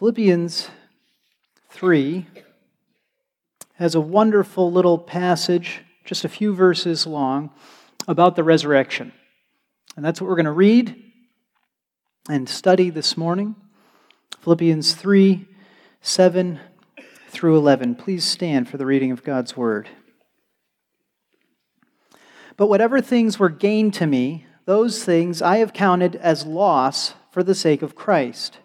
Philippians 3 has a wonderful little passage, just a few verses long, about the resurrection. And that's what we're going to read and study this morning. Philippians 3 7 through 11. Please stand for the reading of God's word. But whatever things were gained to me, those things I have counted as loss for the sake of Christ.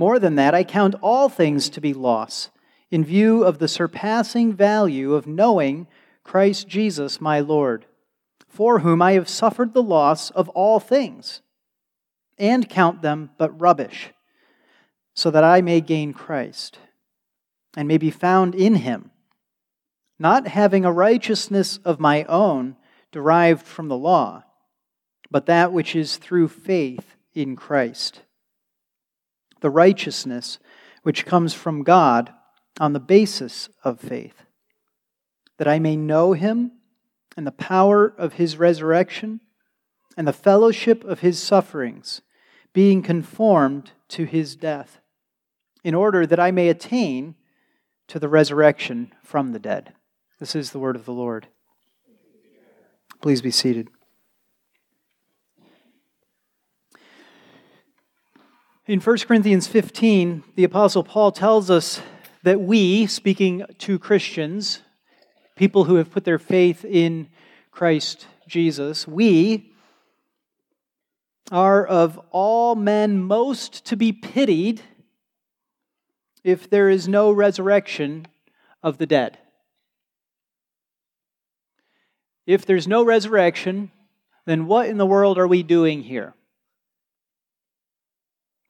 More than that, I count all things to be loss in view of the surpassing value of knowing Christ Jesus my Lord, for whom I have suffered the loss of all things, and count them but rubbish, so that I may gain Christ, and may be found in him, not having a righteousness of my own derived from the law, but that which is through faith in Christ. The righteousness which comes from God on the basis of faith, that I may know him and the power of his resurrection and the fellowship of his sufferings, being conformed to his death, in order that I may attain to the resurrection from the dead. This is the word of the Lord. Please be seated. In 1 Corinthians 15, the Apostle Paul tells us that we, speaking to Christians, people who have put their faith in Christ Jesus, we are of all men most to be pitied if there is no resurrection of the dead. If there's no resurrection, then what in the world are we doing here?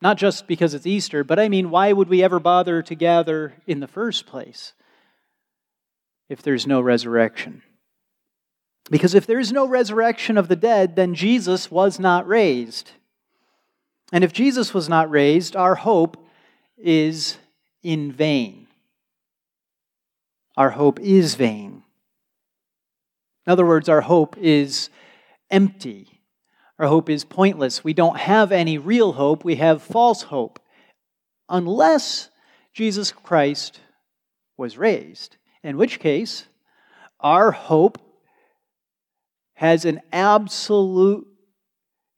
Not just because it's Easter, but I mean, why would we ever bother to gather in the first place if there's no resurrection? Because if there is no resurrection of the dead, then Jesus was not raised. And if Jesus was not raised, our hope is in vain. Our hope is vain. In other words, our hope is empty. Our hope is pointless. We don't have any real hope. We have false hope. Unless Jesus Christ was raised, in which case, our hope has an absolute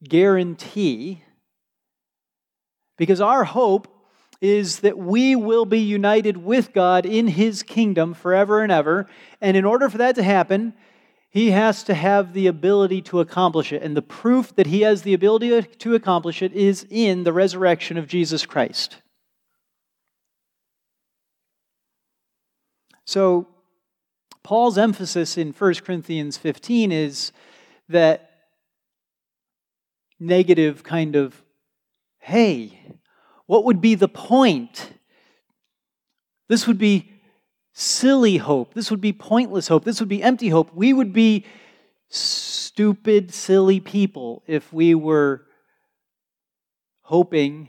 guarantee because our hope is that we will be united with God in His kingdom forever and ever. And in order for that to happen, he has to have the ability to accomplish it. And the proof that he has the ability to accomplish it is in the resurrection of Jesus Christ. So, Paul's emphasis in 1 Corinthians 15 is that negative kind of, hey, what would be the point? This would be silly hope. This would be pointless hope. This would be empty hope. We would be stupid, silly people if we were hoping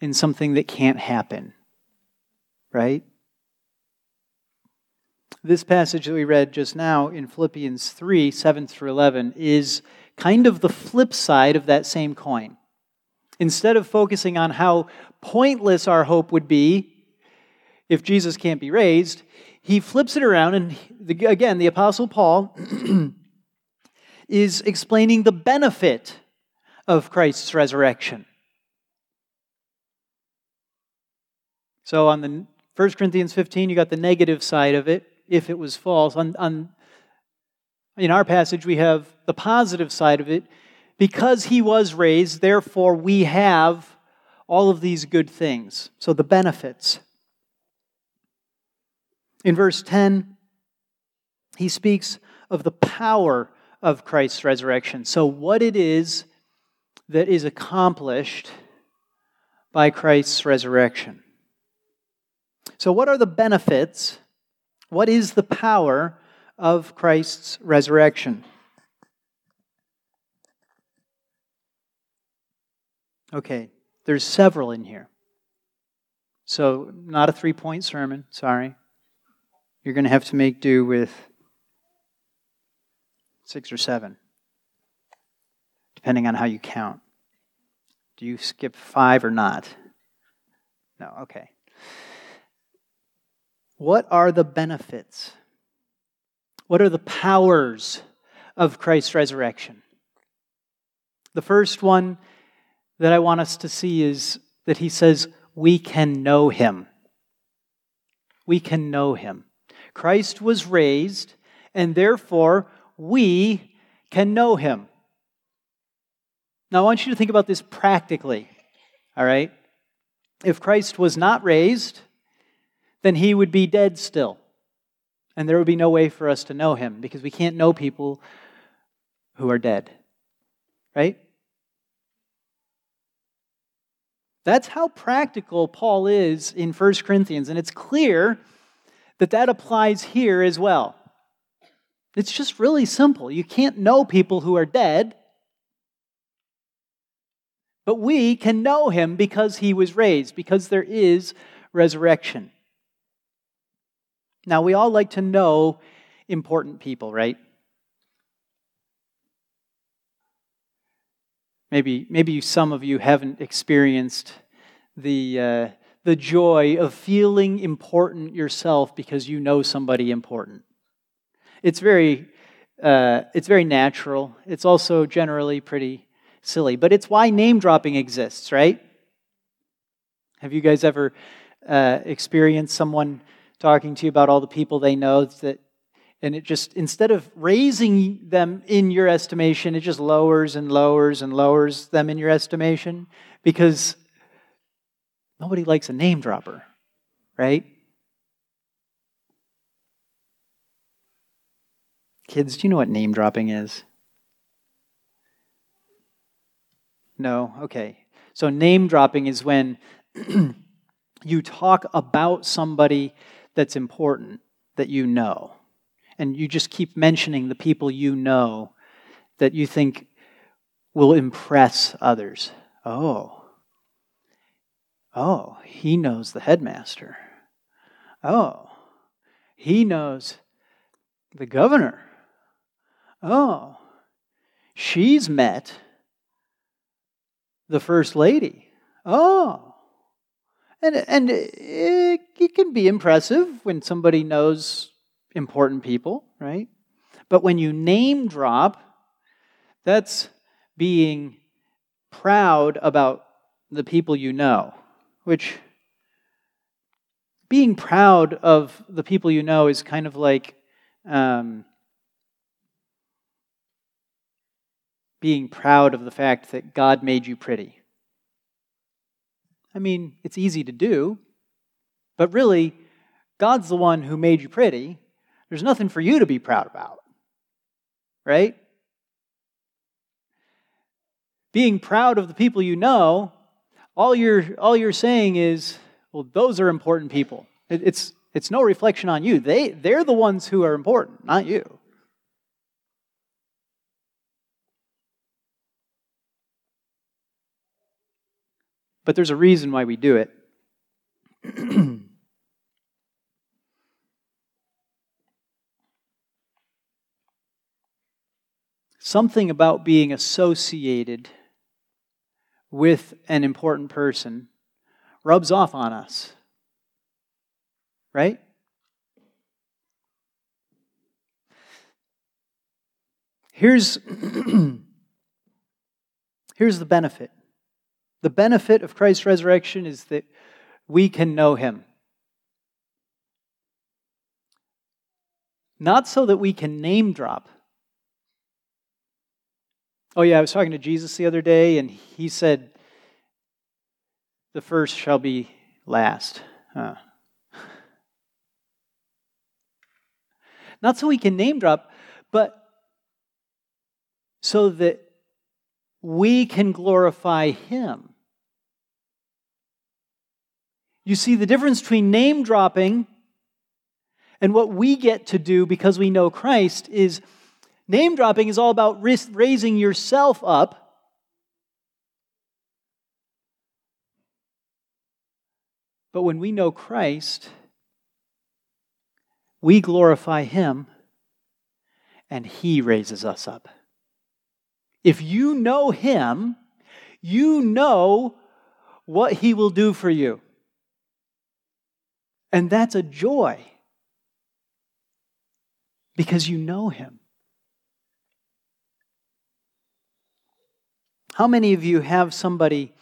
in something that can't happen. Right? This passage that we read just now in Philippians 3 7 through 11 is kind of the flip side of that same coin. Instead of focusing on how pointless our hope would be if Jesus can't be raised, he flips it around, and the, again, the Apostle Paul is explaining the benefit of Christ's resurrection. So, on the 1 Corinthians 15, you got the negative side of it, if it was false. On, on, in our passage, we have the positive side of it. Because he was raised, therefore, we have all of these good things. So, the benefits. In verse 10, he speaks of the power of Christ's resurrection. So, what it is that is accomplished by Christ's resurrection. So, what are the benefits? What is the power of Christ's resurrection? Okay, there's several in here. So, not a three point sermon, sorry you're going to have to make do with six or seven, depending on how you count. Do you skip five or not? No, okay. What are the benefits? What are the powers of Christ's resurrection? The first one that I want us to see is that he says, We can know him. We can know him. Christ was raised, and therefore we can know him. Now, I want you to think about this practically, all right? If Christ was not raised, then he would be dead still. And there would be no way for us to know him because we can't know people who are dead. Right? That's how practical Paul is in 1 Corinthians. And it's clear that that applies here as well. It's just really simple. You can't know people who are dead, but we can know him because he was raised, because there is resurrection. Now, we all like to know important people, right? Maybe, maybe some of you haven't experienced the, uh, the joy of feeling important yourself because you know somebody important. It's very, uh, it's very natural. It's also generally pretty silly, but it's why name dropping exists, right? Have you guys ever uh, experienced someone talking to you about all the people they know that and it just instead of raising them in your estimation it just lowers and lowers and lowers them in your estimation because nobody likes a name dropper right kids do you know what name dropping is no okay so name dropping is when you talk about somebody that's important that you know. And you just keep mentioning the people you know that you think will impress others. Oh. Oh, he knows the headmaster. Oh, he knows the governor. Oh, she's met the first lady. Oh, and, and it, it can be impressive when somebody knows important people, right? But when you name drop, that's being proud about the people you know, which being proud of the people you know is kind of like um, being proud of the fact that God made you pretty. I mean, it's easy to do, but really, God's the one who made you pretty. There's nothing for you to be proud about, right? Being proud of the people you know, all you're, all you're saying is, well, those are important people. It, it's, it's no reflection on you. They, they're the ones who are important, not you. But there's a reason why we do it. Something about being associated with an important person rubs off on us. Right? Here's, here's the benefit the benefit of Christ's resurrection is that we can know him. Not so that we can name drop. Oh, yeah, I was talking to Jesus the other day, and he said, The first shall be last. Huh. Not so we can name drop, but so that we can glorify him. You see, the difference between name dropping and what we get to do because we know Christ is name dropping is all about raising yourself up. But when we know Christ, we glorify Him and He raises us up. If you know Him, you know what He will do for you. And that's a joy because you know him. How many of you have somebody,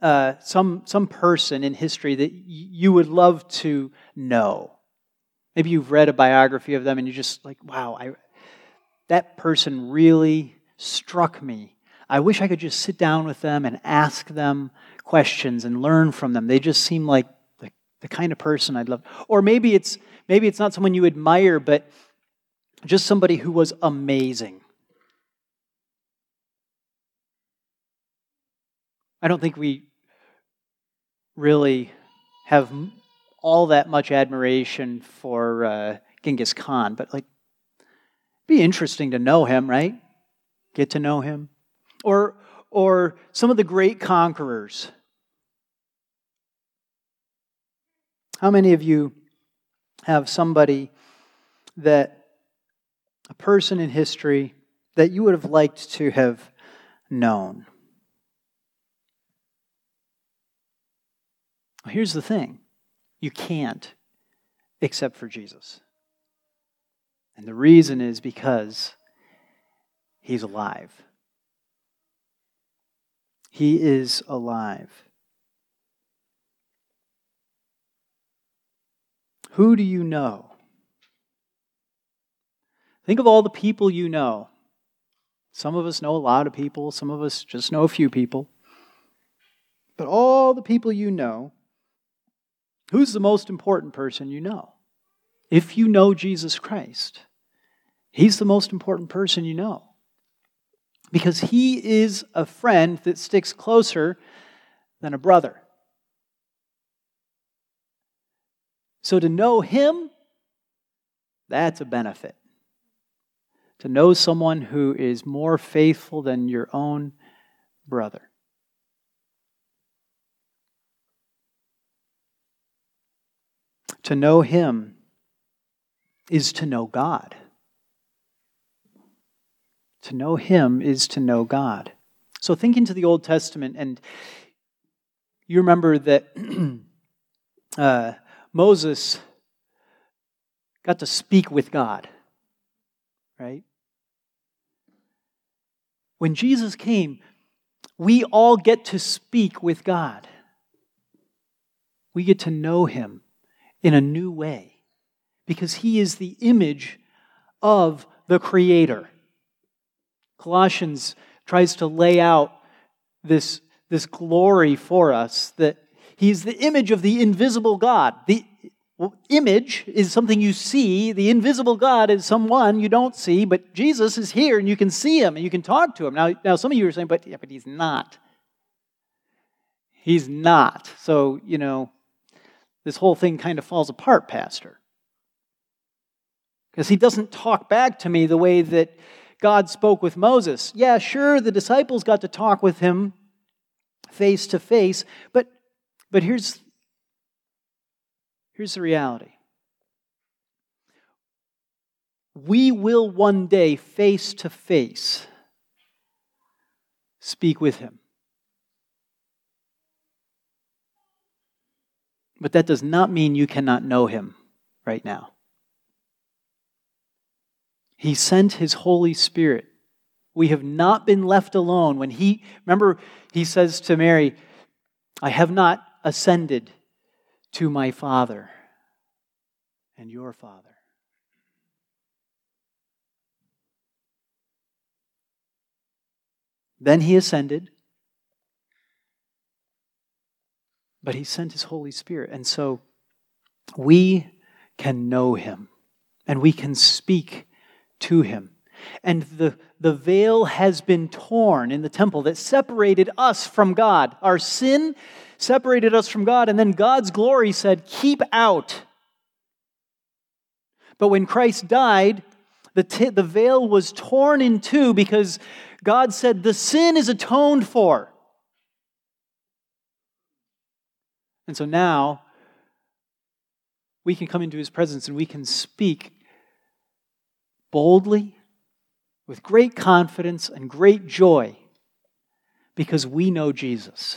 uh, some, some person in history that you would love to know? Maybe you've read a biography of them and you're just like, wow, I, that person really struck me. I wish I could just sit down with them and ask them questions and learn from them. They just seem like the, the kind of person I'd love. Or maybe it's maybe it's not someone you admire, but just somebody who was amazing. I don't think we really have all that much admiration for uh, Genghis Khan, but like, be interesting to know him, right? Get to know him, or or some of the great conquerors. How many of you have somebody that a person in history that you would have liked to have known? Here's the thing you can't except for Jesus. And the reason is because he's alive. He is alive. Who do you know? Think of all the people you know. Some of us know a lot of people, some of us just know a few people. But all the people you know, who's the most important person you know? If you know Jesus Christ, he's the most important person you know because he is a friend that sticks closer than a brother. So to know him, that's a benefit. To know someone who is more faithful than your own brother. To know him is to know God. To know Him is to know God. So, thinking to the Old Testament, and you remember that uh, Moses got to speak with God, right? When Jesus came, we all get to speak with God. We get to know Him in a new way because He is the image of the Creator. Colossians tries to lay out this, this glory for us that he's the image of the invisible God. The image is something you see, the invisible God is someone you don't see, but Jesus is here and you can see him and you can talk to him. Now, now some of you are saying, but, yeah, but he's not. He's not. So, you know, this whole thing kind of falls apart, Pastor. Because he doesn't talk back to me the way that God spoke with Moses. Yeah, sure, the disciples got to talk with him face to face, but but here's here's the reality. We will one day face to face speak with him. But that does not mean you cannot know him right now. He sent His Holy Spirit. We have not been left alone. When He, remember, He says to Mary, I have not ascended to my Father and your Father. Then He ascended, but He sent His Holy Spirit. And so we can know Him and we can speak to him. And the, the veil has been torn in the temple that separated us from God. Our sin separated us from God, and then God's glory said, Keep out. But when Christ died, the, t- the veil was torn in two because God said, The sin is atoned for. And so now we can come into his presence and we can speak boldly, with great confidence and great joy, because we know Jesus.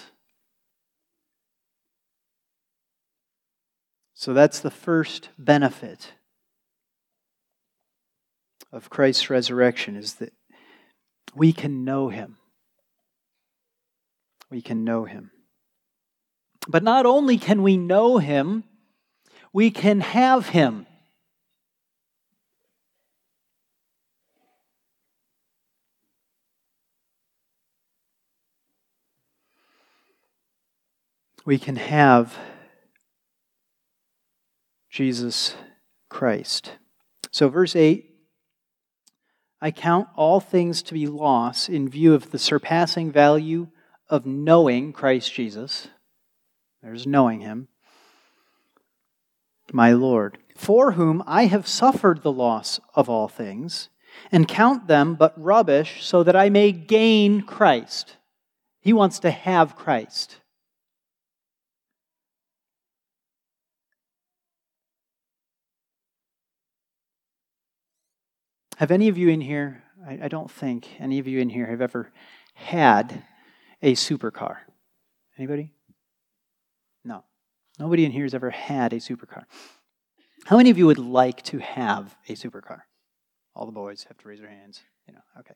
So that's the first benefit of Christ's resurrection is that we can know him. We can know him. But not only can we know him, we can have him. We can have Jesus Christ. So, verse 8 I count all things to be loss in view of the surpassing value of knowing Christ Jesus. There's knowing him, my Lord, for whom I have suffered the loss of all things, and count them but rubbish, so that I may gain Christ. He wants to have Christ. Have any of you in here, I, I don't think any of you in here have ever had a supercar? Anybody? No. Nobody in here has ever had a supercar. How many of you would like to have a supercar? All the boys have to raise their hands. You know, okay.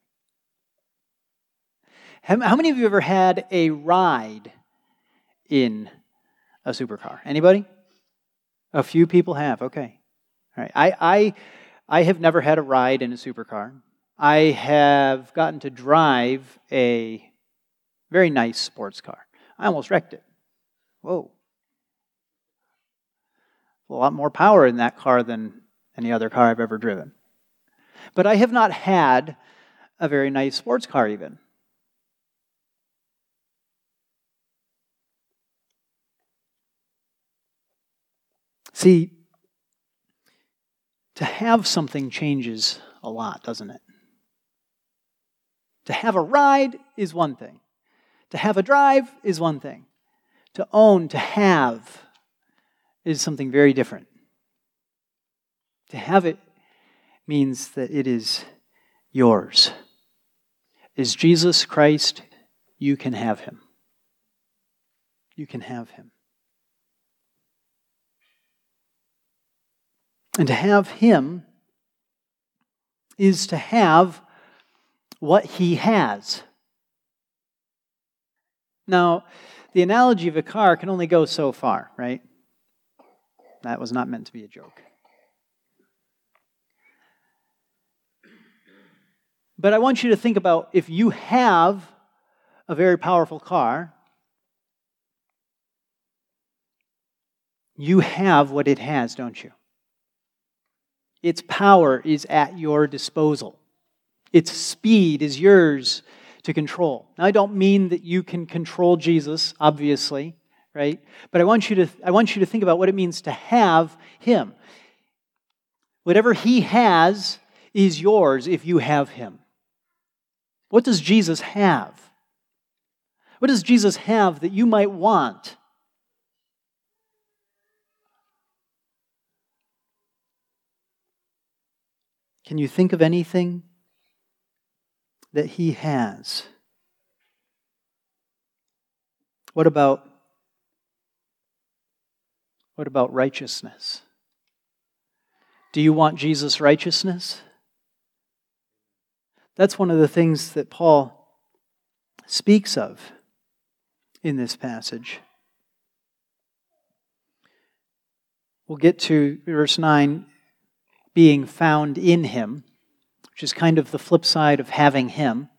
How, how many of you ever had a ride in a supercar? Anybody? A few people have. Okay. All right. I, I I have never had a ride in a supercar. I have gotten to drive a very nice sports car. I almost wrecked it. Whoa. A lot more power in that car than any other car I've ever driven. But I have not had a very nice sports car, even. See, to have something changes a lot, doesn't it? To have a ride is one thing. To have a drive is one thing. To own, to have, is something very different. To have it means that it is yours. Is Jesus Christ? You can have him. You can have him. And to have Him is to have what He has. Now, the analogy of a car can only go so far, right? That was not meant to be a joke. But I want you to think about if you have a very powerful car, you have what it has, don't you? Its power is at your disposal. Its speed is yours to control. Now, I don't mean that you can control Jesus, obviously, right? But I want you to, I want you to think about what it means to have Him. Whatever He has is yours if you have Him. What does Jesus have? What does Jesus have that you might want? Can you think of anything that he has? What about what about righteousness? Do you want Jesus' righteousness? That's one of the things that Paul speaks of in this passage. We'll get to verse 9 being found in him, which is kind of the flip side of having him,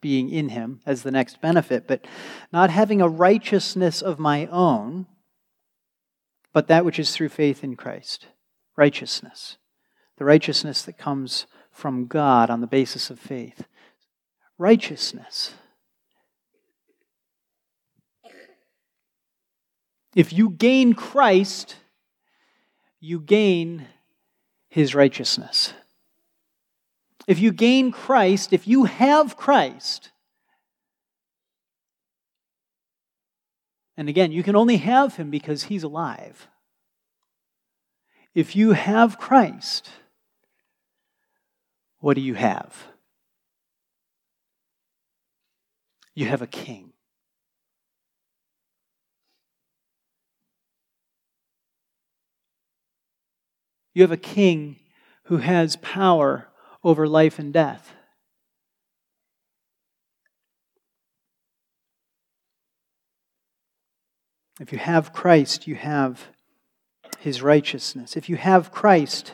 being in him as the next benefit, but not having a righteousness of my own, but that which is through faith in Christ. Righteousness. The righteousness that comes from God on the basis of faith. Righteousness. If you gain Christ, you gain his righteousness. If you gain Christ, if you have Christ, and again, you can only have him because he's alive. If you have Christ, what do you have? You have a king. You have a king who has power over life and death. If you have Christ, you have his righteousness. If you have Christ,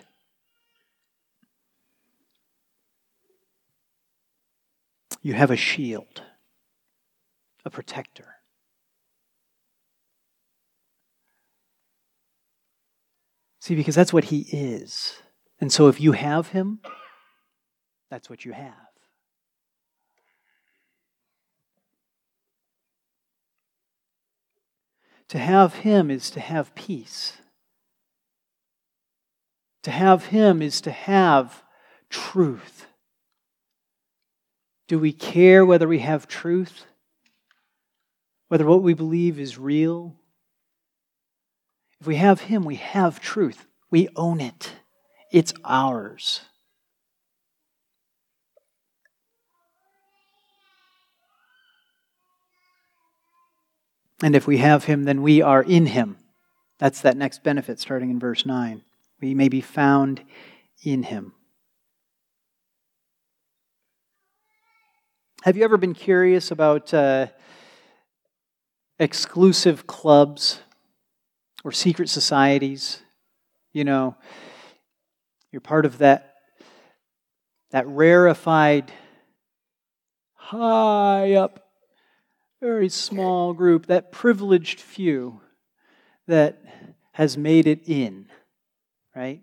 you have a shield, a protector. See, because that's what he is. And so if you have him, that's what you have. To have him is to have peace. To have him is to have truth. Do we care whether we have truth? Whether what we believe is real? If we have him, we have truth. We own it. It's ours. And if we have him, then we are in him. That's that next benefit starting in verse 9. We may be found in him. Have you ever been curious about uh, exclusive clubs or secret societies? You know, you're part of that, that rarefied, high up very small group, that privileged few that has made it in, right?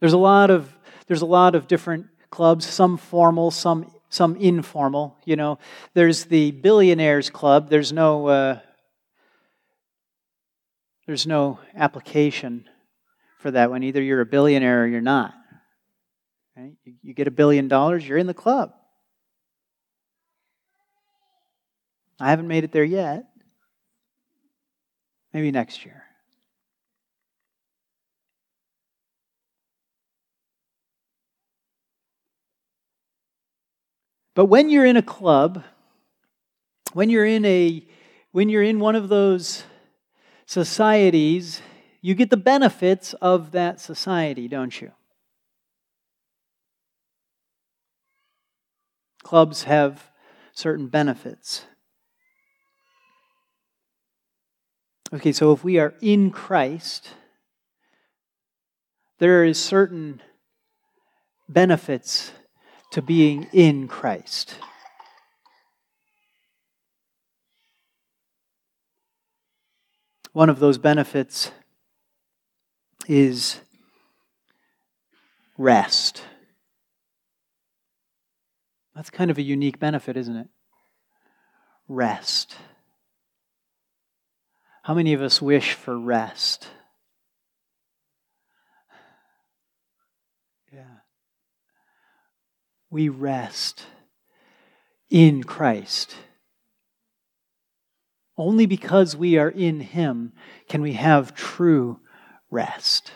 There's a lot of there's a lot of different clubs, some formal, some some informal. You know, there's the billionaires club. There's no uh, there's no application for that one. Either you're a billionaire or you're not. Right? You get a billion dollars, you're in the club. I haven't made it there yet. Maybe next year. But when you're in a club, when you're in a when you're in one of those societies, you get the benefits of that society, don't you? Clubs have certain benefits. Okay, so if we are in Christ, there is certain benefits to being in Christ. One of those benefits is rest. That's kind of a unique benefit, isn't it? Rest. How many of us wish for rest? Yeah. We rest in Christ. Only because we are in Him can we have true rest.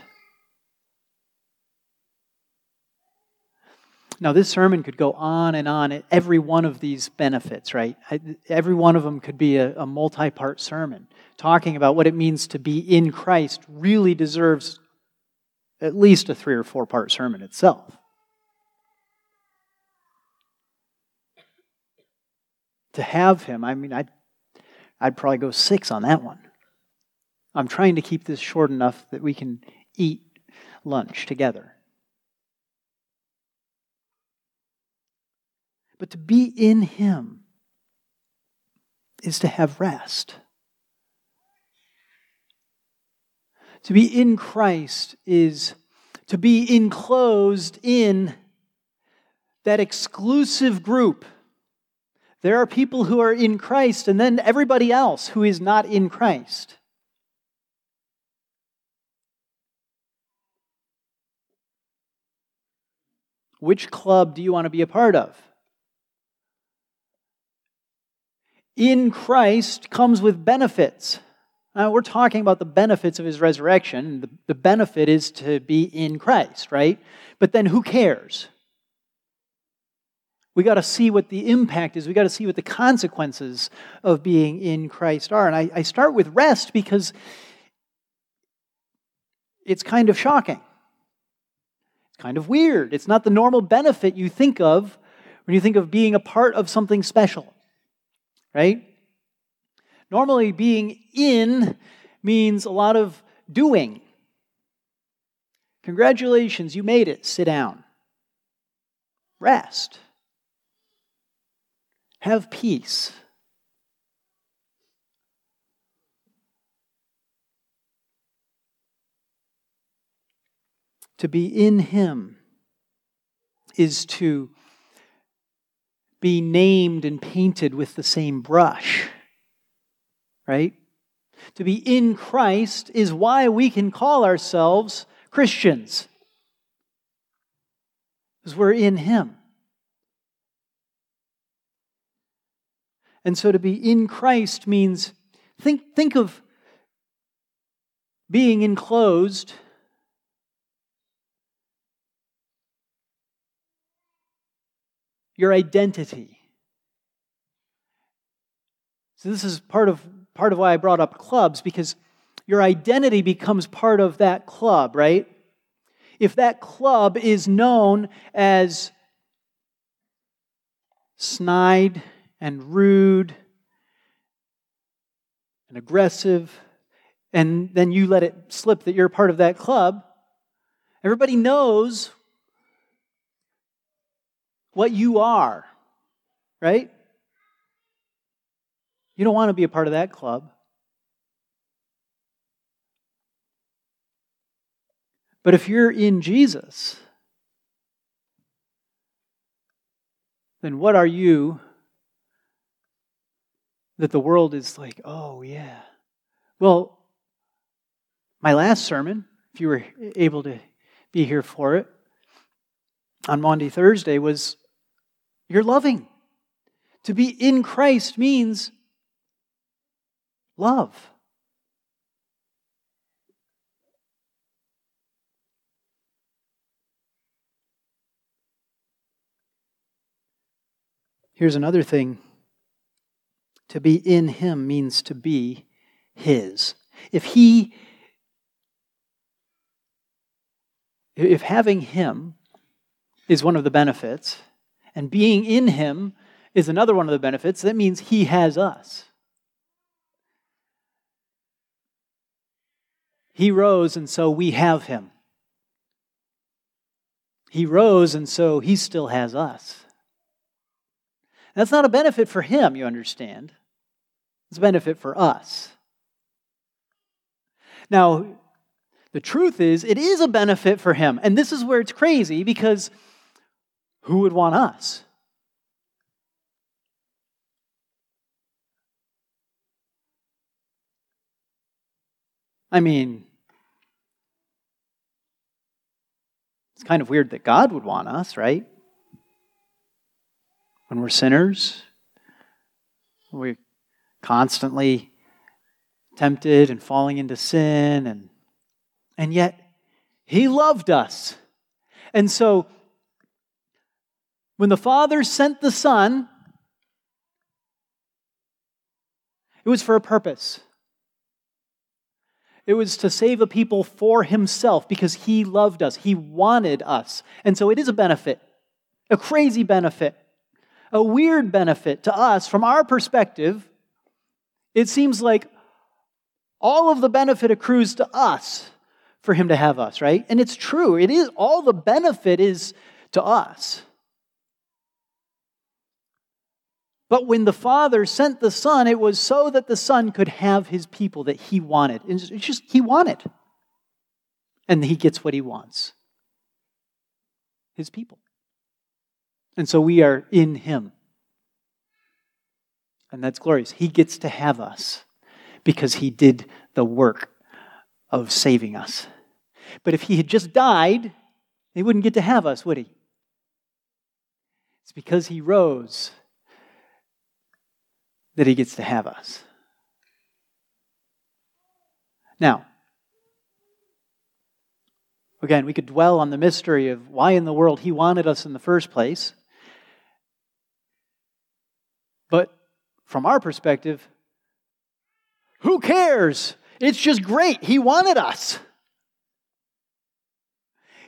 Now, this sermon could go on and on every one of these benefits, right? Every one of them could be a, a multi part sermon talking about what it means to be in Christ really deserves at least a three or four part sermon itself. To have him, I mean, I'd, I'd probably go six on that one. I'm trying to keep this short enough that we can eat lunch together. But to be in Him is to have rest. To be in Christ is to be enclosed in that exclusive group. There are people who are in Christ, and then everybody else who is not in Christ. Which club do you want to be a part of? In Christ comes with benefits. Uh, we're talking about the benefits of his resurrection. The, the benefit is to be in Christ, right? But then who cares? We got to see what the impact is. We got to see what the consequences of being in Christ are. And I, I start with rest because it's kind of shocking. It's kind of weird. It's not the normal benefit you think of when you think of being a part of something special, right? Normally, being in means a lot of doing. Congratulations, you made it. Sit down. Rest. Have peace. To be in Him is to be named and painted with the same brush, right? To be in Christ is why we can call ourselves Christians, because we're in Him. And so to be in Christ means think, think of being enclosed your identity. So this is part of part of why I brought up clubs because your identity becomes part of that club, right? If that club is known as snide and rude and aggressive, and then you let it slip that you're part of that club, everybody knows what you are, right? You don't want to be a part of that club. But if you're in Jesus, then what are you that the world is like, oh, yeah? Well, my last sermon, if you were able to be here for it, on Maundy Thursday was you're loving. To be in Christ means love. Here's another thing to be in Him means to be His. If He, if having Him is one of the benefits, and being in Him is another one of the benefits. That means He has us. He rose, and so we have Him. He rose, and so He still has us. That's not a benefit for Him, you understand. It's a benefit for us. Now, the truth is, it is a benefit for Him. And this is where it's crazy because who would want us? I mean, it's kind of weird that God would want us, right? When we're sinners, we're constantly tempted and falling into sin, and, and yet He loved us. And so when the Father sent the Son, it was for a purpose. It was to save a people for himself because he loved us. He wanted us. And so it is a benefit, a crazy benefit, a weird benefit to us from our perspective. It seems like all of the benefit accrues to us for him to have us, right? And it's true. It is all the benefit is to us. But when the Father sent the Son, it was so that the Son could have his people that he wanted. It's just, he wanted. And he gets what he wants his people. And so we are in him. And that's glorious. He gets to have us because he did the work of saving us. But if he had just died, he wouldn't get to have us, would he? It's because he rose that he gets to have us. Now, again, we could dwell on the mystery of why in the world he wanted us in the first place. But from our perspective, who cares? It's just great. He wanted us.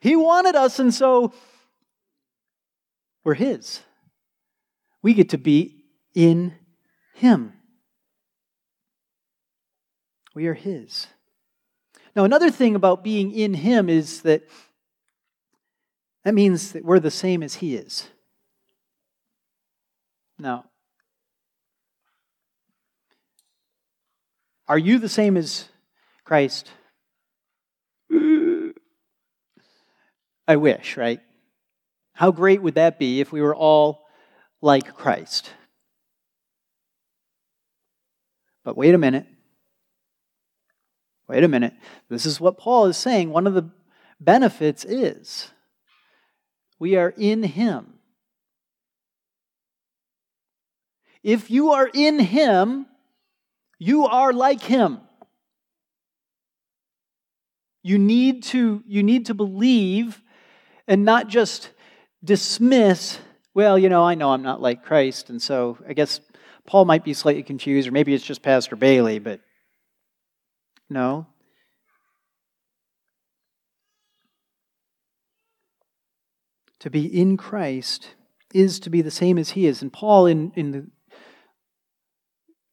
He wanted us, and so we're His. We get to be in Him. We are His. Now, another thing about being in Him is that that means that we're the same as He is. Now, are you the same as Christ? I wish, right? How great would that be if we were all like Christ? But wait a minute. Wait a minute. This is what Paul is saying. One of the benefits is we are in Him. If you are in Him, you are like Him. You need to, you need to believe and not just dismiss, well, you know, I know I'm not like Christ, and so I guess Paul might be slightly confused, or maybe it's just Pastor Bayly, but no. To be in Christ is to be the same as he is. And Paul, in, in the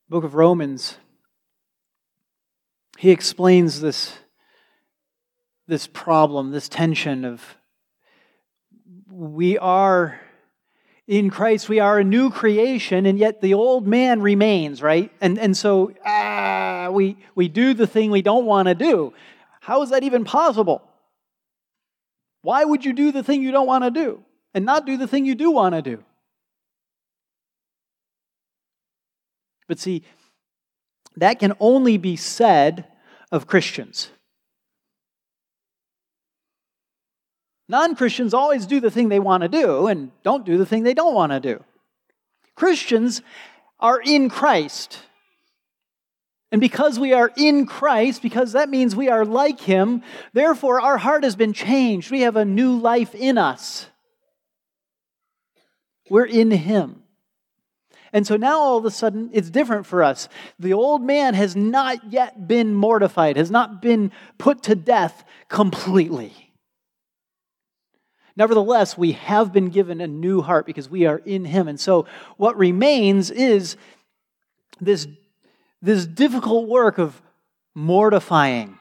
book of Romans, he explains this, this problem, this tension of we are in Christ, we are a new creation, and yet the old man remains, right? And, and so ah, we, we do the thing we don't want to do. How is that even possible? Why would you do the thing you don't want to do and not do the thing you do want to do? But see, that can only be said of Christians. Non Christians always do the thing they want to do and don't do the thing they don't want to do. Christians are in Christ. And because we are in Christ, because that means we are like Him, therefore our heart has been changed. We have a new life in us. We're in Him. And so now all of a sudden it's different for us. The old man has not yet been mortified, has not been put to death completely. Nevertheless, we have been given a new heart because we are in Him. And so what remains is this, this difficult work of mortifying.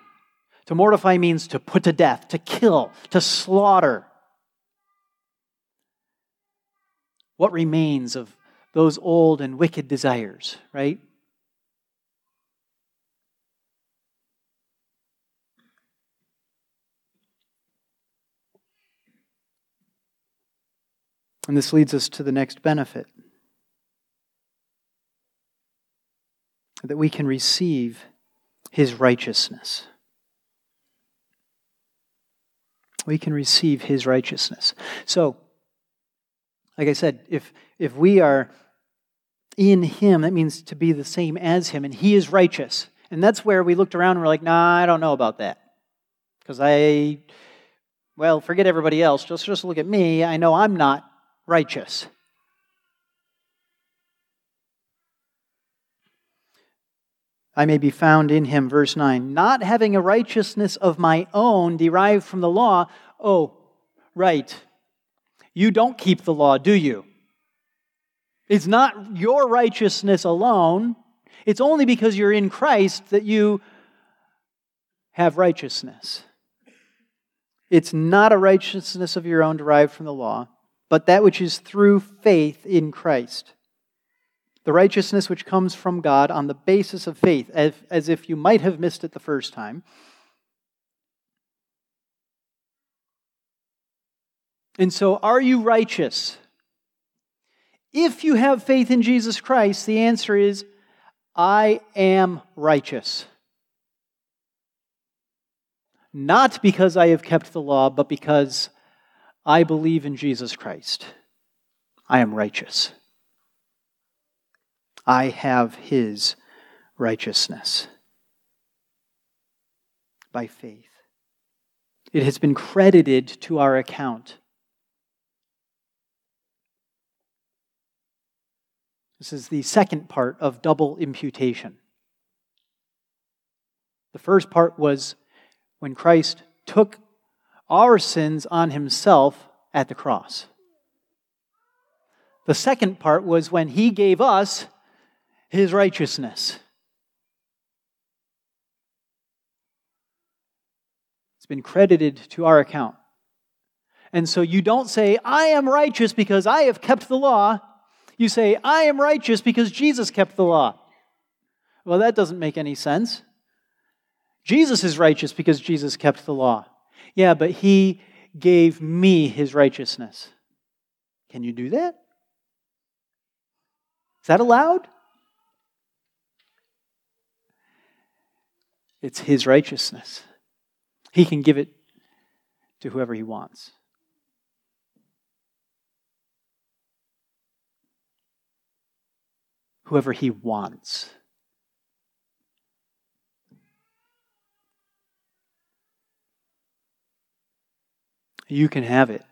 To mortify means to put to death, to kill, to slaughter. What remains of those old and wicked desires, right? And this leads us to the next benefit that we can receive his righteousness. We can receive his righteousness. So, like I said, if, if we are in him, that means to be the same as him, and he is righteous. And that's where we looked around and we're like, nah, I don't know about that. Because I, well, forget everybody else. Just, just look at me. I know I'm not righteous. I may be found in him, verse 9, not having a righteousness of my own derived from the law. Oh, right. You don't keep the law, do you? It's not your righteousness alone. It's only because you're in Christ that you have righteousness. It's not a righteousness of your own derived from the law but that which is through faith in Christ. The righteousness which comes from God on the basis of faith, as, if you might have missed it the first time. And so, are you righteous? If you have faith in Jesus Christ, the answer is, I am righteous. Not because I have kept the law, but because I believe in Jesus Christ. I am righteous. I have his righteousness by faith. It has been credited to our account. This is the second part of double imputation. The first part was when Christ took our sins on himself at the cross. The second part was when he gave us his righteousness. It's been credited to our account. And so you don't say, I am righteous because I have kept the law. You say, I am righteous because Jesus kept the law. Well, that doesn't make any sense. Jesus is righteous because Jesus kept the law. Yeah, but he gave me his righteousness. Can you do that? Is that allowed? It's his righteousness. He can give it to whoever he wants. Whoever he wants. You can have it.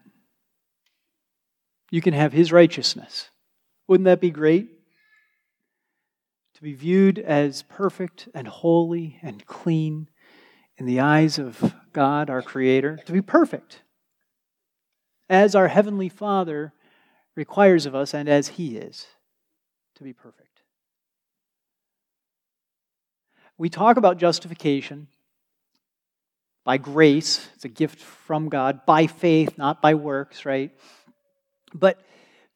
You can have his righteousness. Wouldn't that be great? To be viewed as perfect and holy and clean in the eyes of God, our Creator. To be perfect as our Heavenly Father requires of us and as He is to be perfect. We talk about justification by grace. It's a gift from God, by faith, not by works, right? But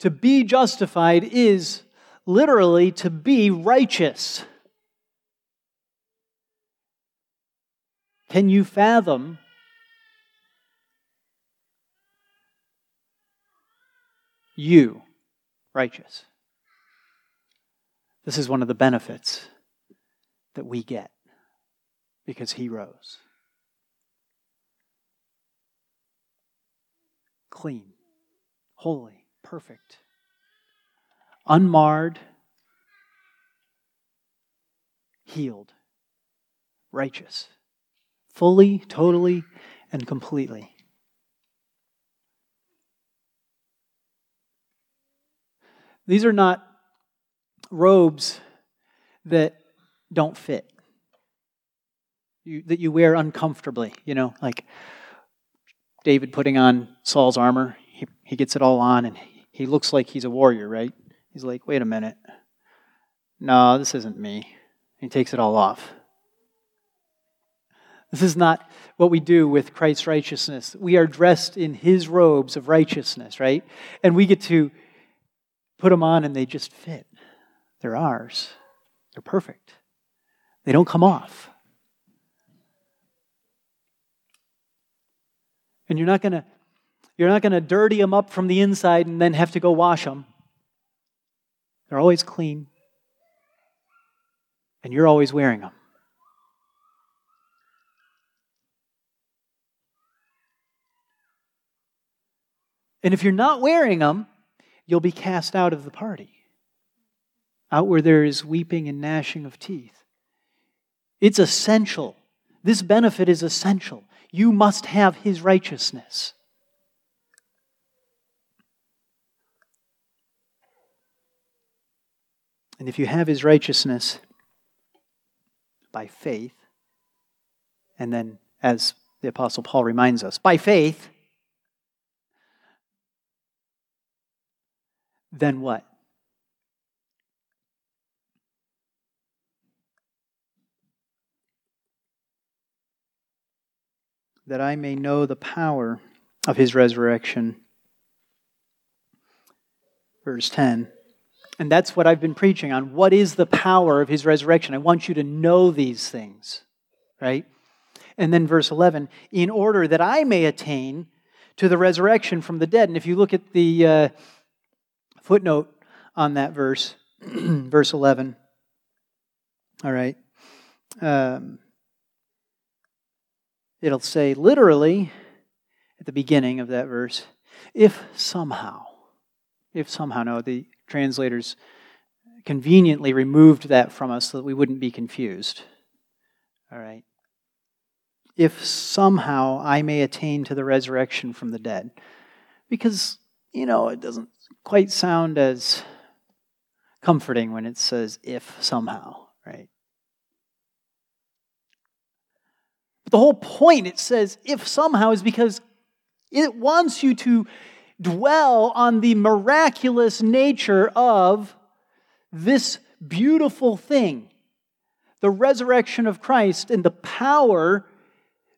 to be justified is literally to be righteous. Can you fathom you righteous? This is one of the benefits that we get because he rose. Clean, holy, perfect, unmarred, healed, righteous, fully, totally, and completely. These are not robes that don't fit, you, that you wear uncomfortably, you know, like David putting on Saul's armor. He, he gets it all on and he looks like he's a warrior, right? He's like, wait a minute. No, this isn't me. He takes it all off. This is not what we do with Christ's righteousness. We are dressed in his robes of righteousness, right? And we get to put them on and they just fit. They're ours, they're perfect. They don't come off. And you're not going to you're not going to dirty them up from the inside and then have to go wash them. They're always clean. And you're always wearing them. And if you're not wearing them, you'll be cast out of the party, out where there is weeping and gnashing of teeth. It's essential. This benefit is essential. You must have his righteousness. And if you have his righteousness by faith, and then as the Apostle Paul reminds us, by faith, then what? That I may know the power of his resurrection. Verse 10. And that's what I've been preaching on. What is the power of his resurrection? I want you to know these things, right? And then verse 11, in order that I may attain to the resurrection from the dead. And if you look at the uh, footnote on that verse, verse 11, all right. Um, it'll say literally at the beginning of that verse, if somehow, if somehow, no, the translators conveniently removed that from us so that we wouldn't be confused. All right. If somehow I may attain to the resurrection from the dead. Because, you know, it doesn't quite sound as comforting when it says if somehow, right? But the whole point, it says, if somehow, is because It wants you to dwell on the miraculous nature of this beautiful thing the resurrection of Christ and the power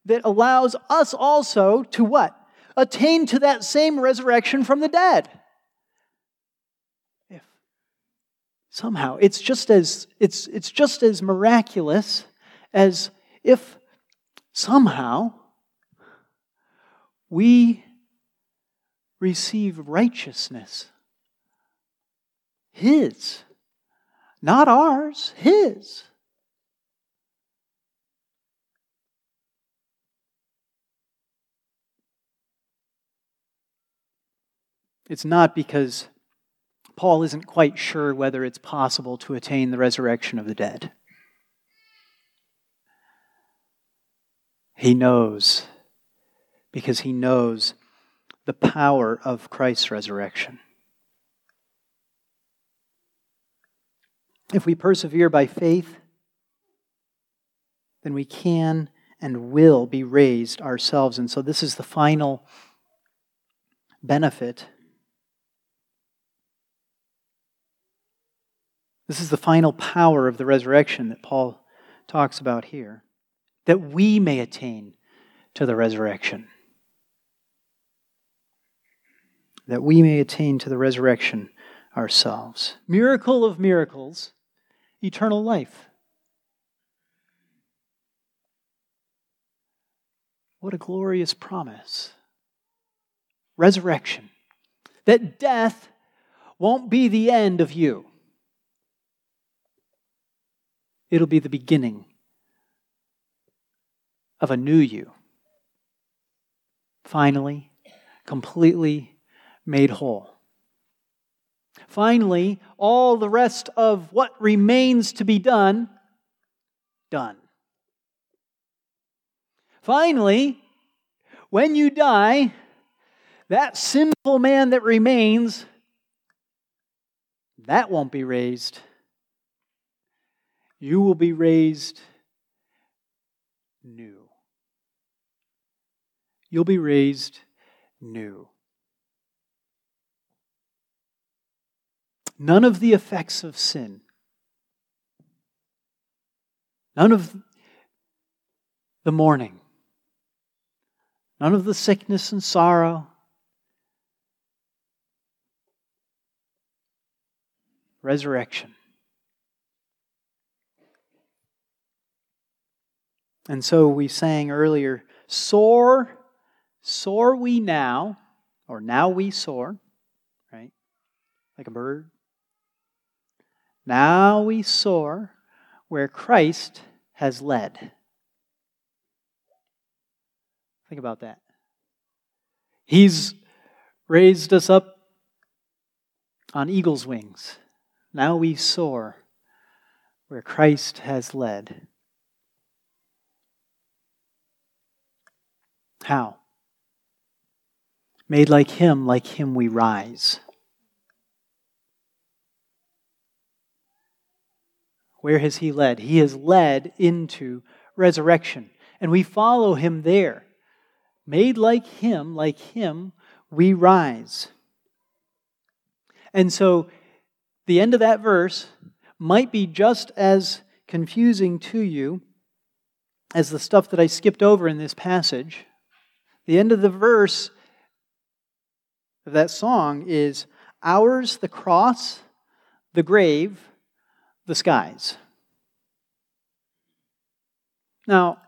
that allows us also to what? Attain to that same resurrection from the dead. If somehow it's just as it's it's just as miraculous as if somehow we receive righteousness. His. Not ours, His. It's not because Paul isn't quite sure whether it's possible to attain the resurrection of the dead. He knows, because he knows the power of Christ's resurrection. If we persevere by faith, then we can and will be raised ourselves. And so, this is the final benefit This is the final power of the resurrection that Paul talks about here, that we may attain to the resurrection. That we may attain to the resurrection ourselves. Miracle of miracles, eternal life. What a glorious promise. Resurrection. That death won't be the end of you. It'll be the beginning of a new you. Finally, completely made whole. Finally, all the rest of what remains to be done, done. Finally, when you die, that sinful man that remains, that won't be raised you will be raised new. You'll be raised new. None of the effects of sin, none of the mourning, none of the sickness and sorrow, resurrection. And so we sang earlier, soar, soar we now, or now we soar, right? Like a bird. Now we soar where Christ has led. Think about that. He's raised us up on eagle's wings. Now we soar where Christ has led. How? Made like him, like him we rise. Where has he led? He has led into resurrection, and we follow him there. Made like him, like him, we rise. And so the end of that verse might be just as confusing to you as the stuff that I skipped over in this passage. The end of the verse of that song is ours the cross, the grave, the skies. Now,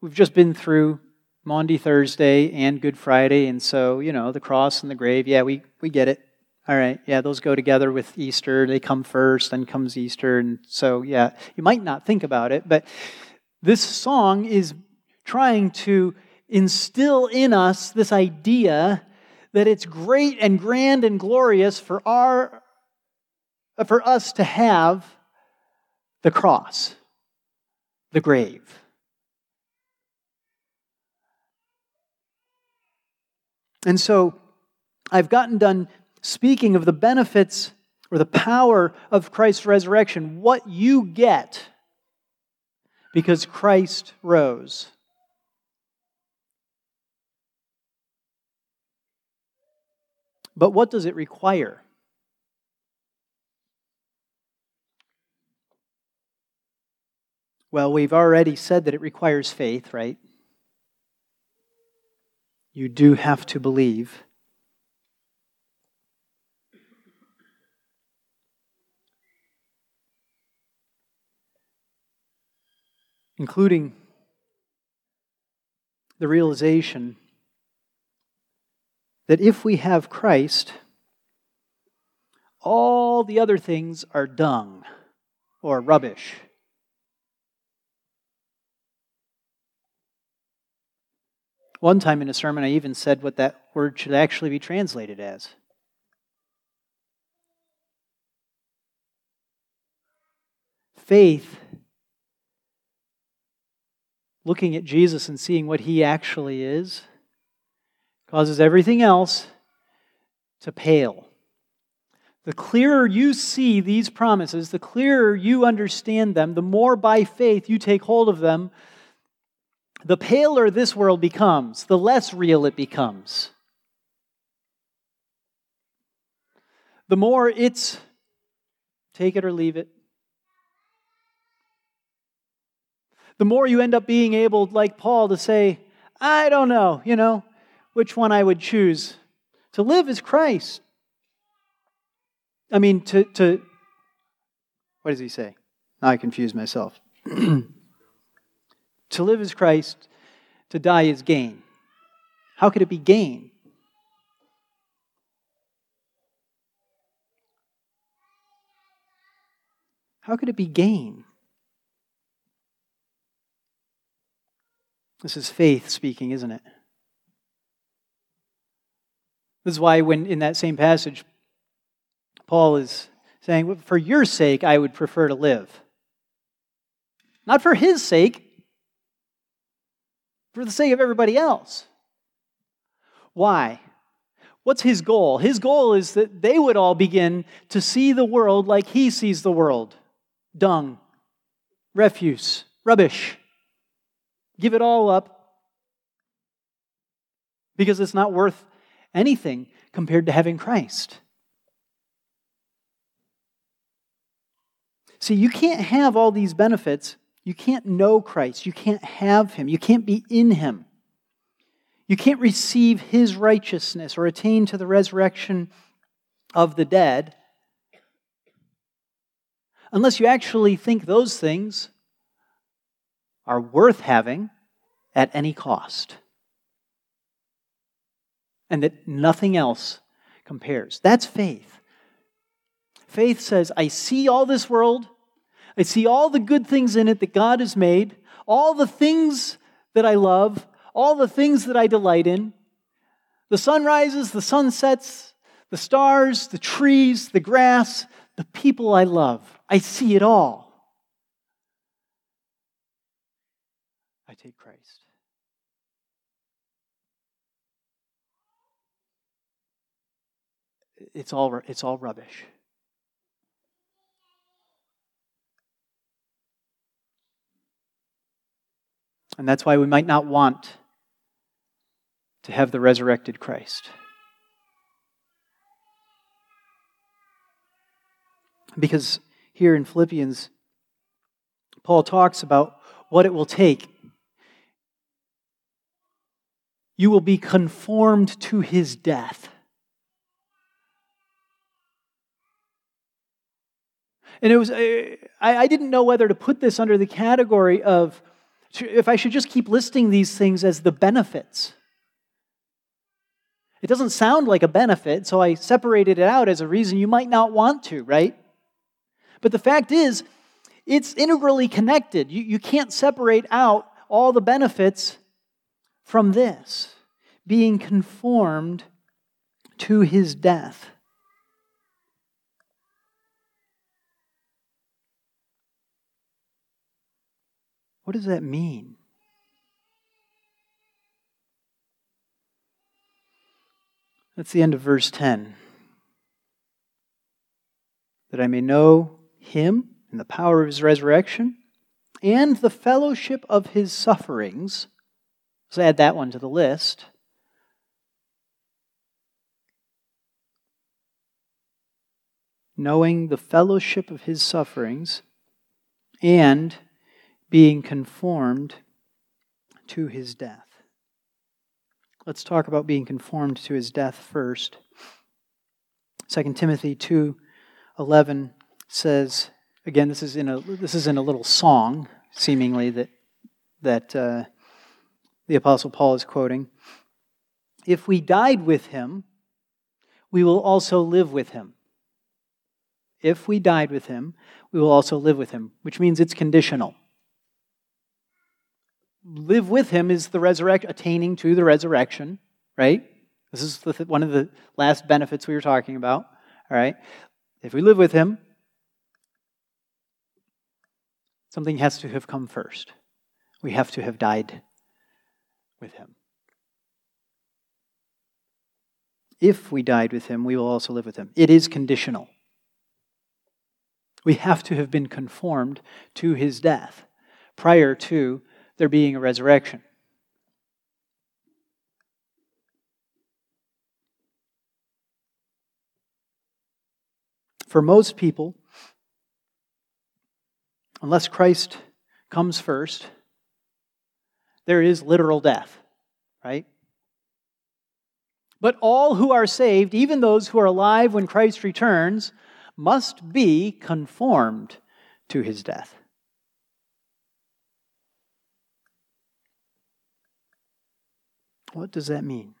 we've just been through Maundy Thursday and Good Friday, and so, you know, the cross and the grave, yeah, we, we get it. All right, yeah, those go together with Easter. They come first, then comes Easter. And so, yeah, you might not think about it, but this song is trying to instill in us this idea that it's great and grand and glorious for our for us to have the cross, the grave. And so I've gotten done speaking of the benefits or the power of Christ's resurrection, what you get because Christ rose. But what does it require? Well, we've already said that it requires faith, right? You do have to believe. Including the realization that if we have Christ, all the other things are dung or rubbish. One time in a sermon, I even said what that word should actually be translated as. Faith, looking at Jesus and seeing what he actually is, causes everything else to pale. The clearer you see these promises, the clearer you understand them, the more by faith you take hold of them, the paler this world becomes, the less real it becomes. The more it's take it or leave it. The more you end up being able, like Paul, to say, I don't know, you know, which one I would choose. To live is Christ. I mean, to, to what does he say? Now I confuse myself. To live is Christ, to die is gain. How could it be gain? How could it be gain? This is faith speaking, isn't it? This is why, when in that same passage, Paul is saying, For your sake, I would prefer to live. Not for his sake, for the sake of everybody else. Why? What's his goal? His goal is that they would all begin to see the world like he sees the world dung, refuse, rubbish. Give it all up because it's not worth anything compared to having Christ. See, you can't have all these benefits you can't know Christ. You can't have Him. You can't be in Him. You can't receive His righteousness or attain to the resurrection of the dead unless you actually think those things are worth having at any cost. And that nothing else compares. That's faith. Faith says, I see all this world I see all the good things in it that God has made, all the things that I love, all the things that I delight in. The sun rises, the sun sets, the stars, the trees, the grass, the people I love. I see it all. I take Christ. It's all, it's all rubbish. And that's why we might not want to have the resurrected Christ. Because here in Philippians, Paul talks about what it will take. You will be conformed to his death. And it was, uh, I, I didn't know whether to put this under the category of if I should just keep listing these things as the benefits. It doesn't sound like a benefit, so I separated it out as a reason you might not want to, right? But the fact is, it's integrally connected. You, you can't separate out all the benefits from this being conformed to his death. What does that mean? That's the end of verse 10. That I may know him and the power of his resurrection and the fellowship of his sufferings. Let's add that one to the list. knowing the fellowship of his sufferings, and being conformed to his death. Let's talk about being conformed to his death first. 2 Timothy 2:11 says, again this is in a this is in a little song seemingly that that uh, the apostle Paul is quoting. If we died with him, we will also live with him. If we died with him, we will also live with him, which means it's conditional. Live with him is the resurrection, attaining to the resurrection, right? This is the, one of the last benefits we were talking about, all right? If we live with him, something has to have come first. We have to have died with him. If we died with him, we will also live with him. It is conditional. We have to have been conformed to his death prior to there being a resurrection. For most people, unless Christ comes first, there is literal death, right? But all who are saved, even those who are alive when Christ returns, must be conformed to his death. What does that mean?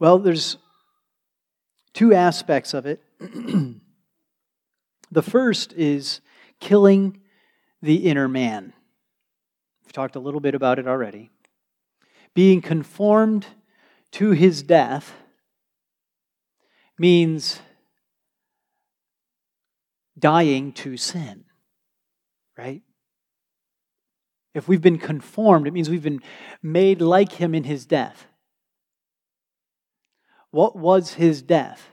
Well, there's two aspects of it. the first is killing the inner man. We've talked a little bit about it already. Being conformed to his death means dying to sin, right? If we've been conformed, it means we've been made like him in his death. What was his death?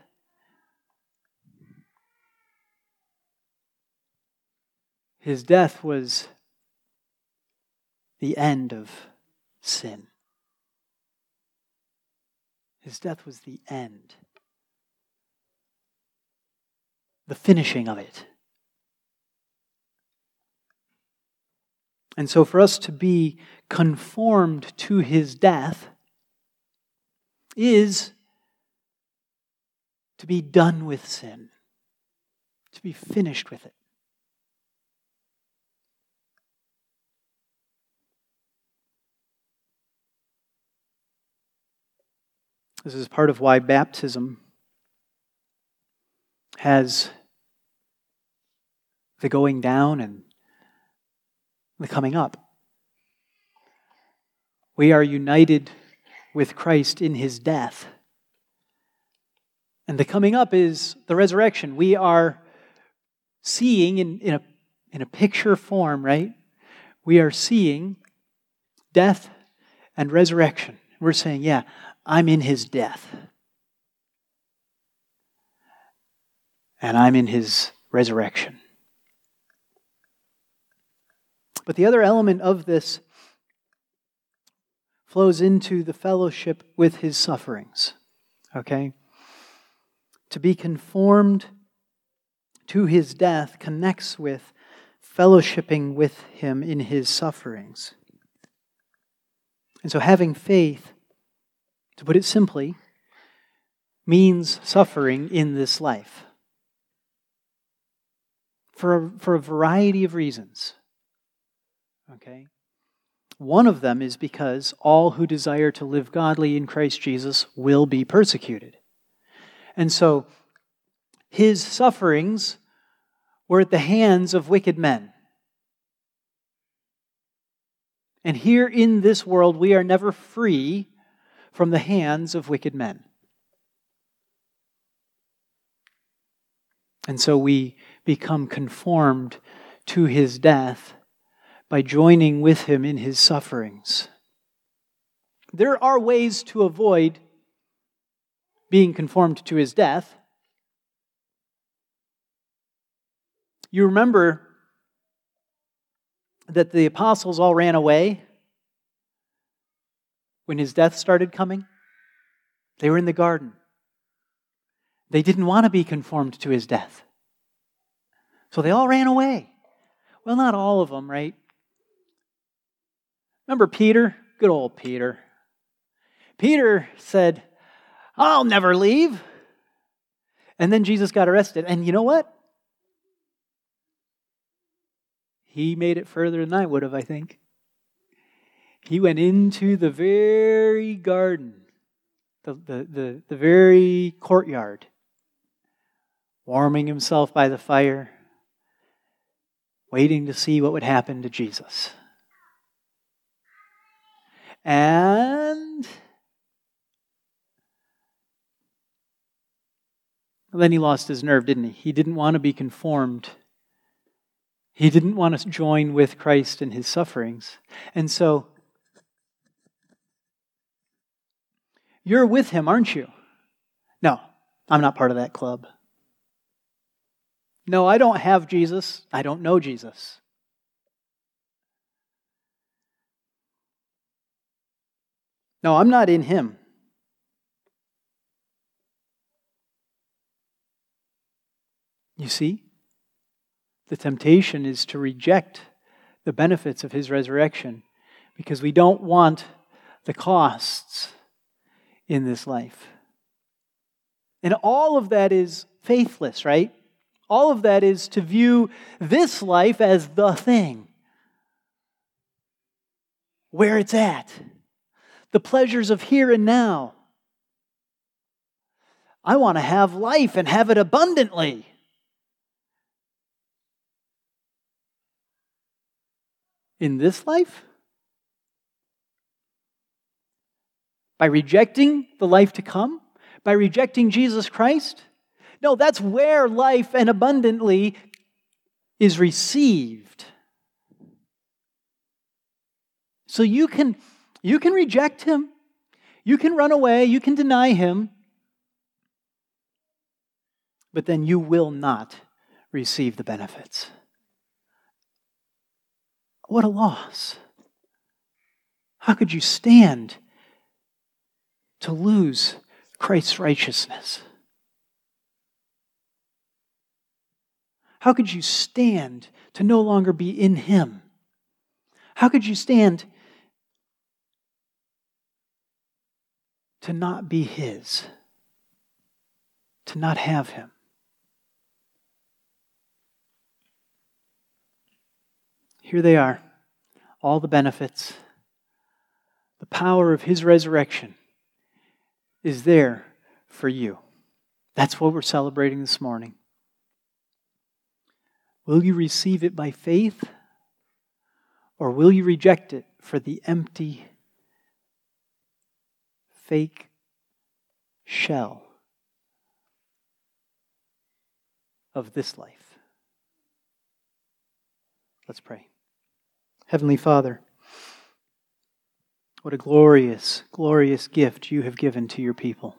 His death was the end of sin. His death was the end, the finishing of it. And so, for us to be conformed to his death is to be done with sin, to be finished with it. This is part of why baptism has the going down and the coming up. We are united with Christ in his death. And the coming up is the resurrection. We are seeing in, in, a, in a picture form, right? We are seeing death and resurrection. We're saying, yeah, I'm in his death. And I'm in his resurrection. But the other element of this flows into the fellowship with his sufferings. Okay? To be conformed to his death connects with fellowshipping with him in his sufferings. And so having faith, to put it simply, means suffering in this life. For a, for a variety of reasons. Okay? One of them is because all who desire to live godly in Christ Jesus will be persecuted. And so, his sufferings were at the hands of wicked men. And here in this world, we are never free from the hands of wicked men. And so we become conformed to his death by joining with him in his sufferings. There are ways to avoid being conformed to his death. You remember that the apostles all ran away when his death started coming? They were in the garden. They didn't want to be conformed to his death. So they all ran away. Well, not all of them, right? Remember Peter? Good old Peter. Peter said, I'll never leave. And then Jesus got arrested. And you know what? He made it further than I would have, I think. He went into the very garden, the, the, the, the very courtyard, warming himself by the fire, waiting to see what would happen to Jesus. And then he lost his nerve, didn't he? He didn't want to be conformed. He didn't want to join with Christ in his sufferings. And so, you're with him, aren't you? No, I'm not part of that club. No, I don't have Jesus. I don't know Jesus. No, I'm not in him. You see, the temptation is to reject the benefits of his resurrection because we don't want the costs in this life. And all of that is faithless, right? All of that is to view this life as the thing, where it's at, the pleasures of here and now. I want to have life and have it abundantly. In this life? By rejecting the life to come? By rejecting Jesus Christ? No, that's where life and abundantly is received. So you can, you can reject him, you can run away, you can deny him, but then you will not receive the benefits. What a loss. How could you stand to lose Christ's righteousness? How could you stand to no longer be in Him? How could you stand to not be His, to not have Him? Here they are, all the benefits. The power of His resurrection is there for you. That's what we're celebrating this morning. Will you receive it by faith? Or will you reject it for the empty, fake shell of this life? Let's pray. Heavenly Father, what a glorious, glorious gift you have given to your people.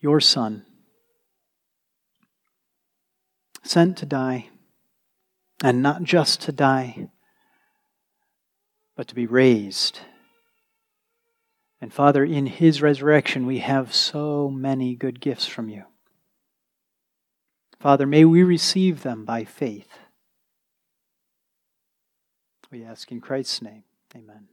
Your Son sent to die, and not just to die, but to be raised. And Father, in his resurrection, we have so many good gifts from you. Father, may we receive them by faith. We ask in Christ's name. Amen.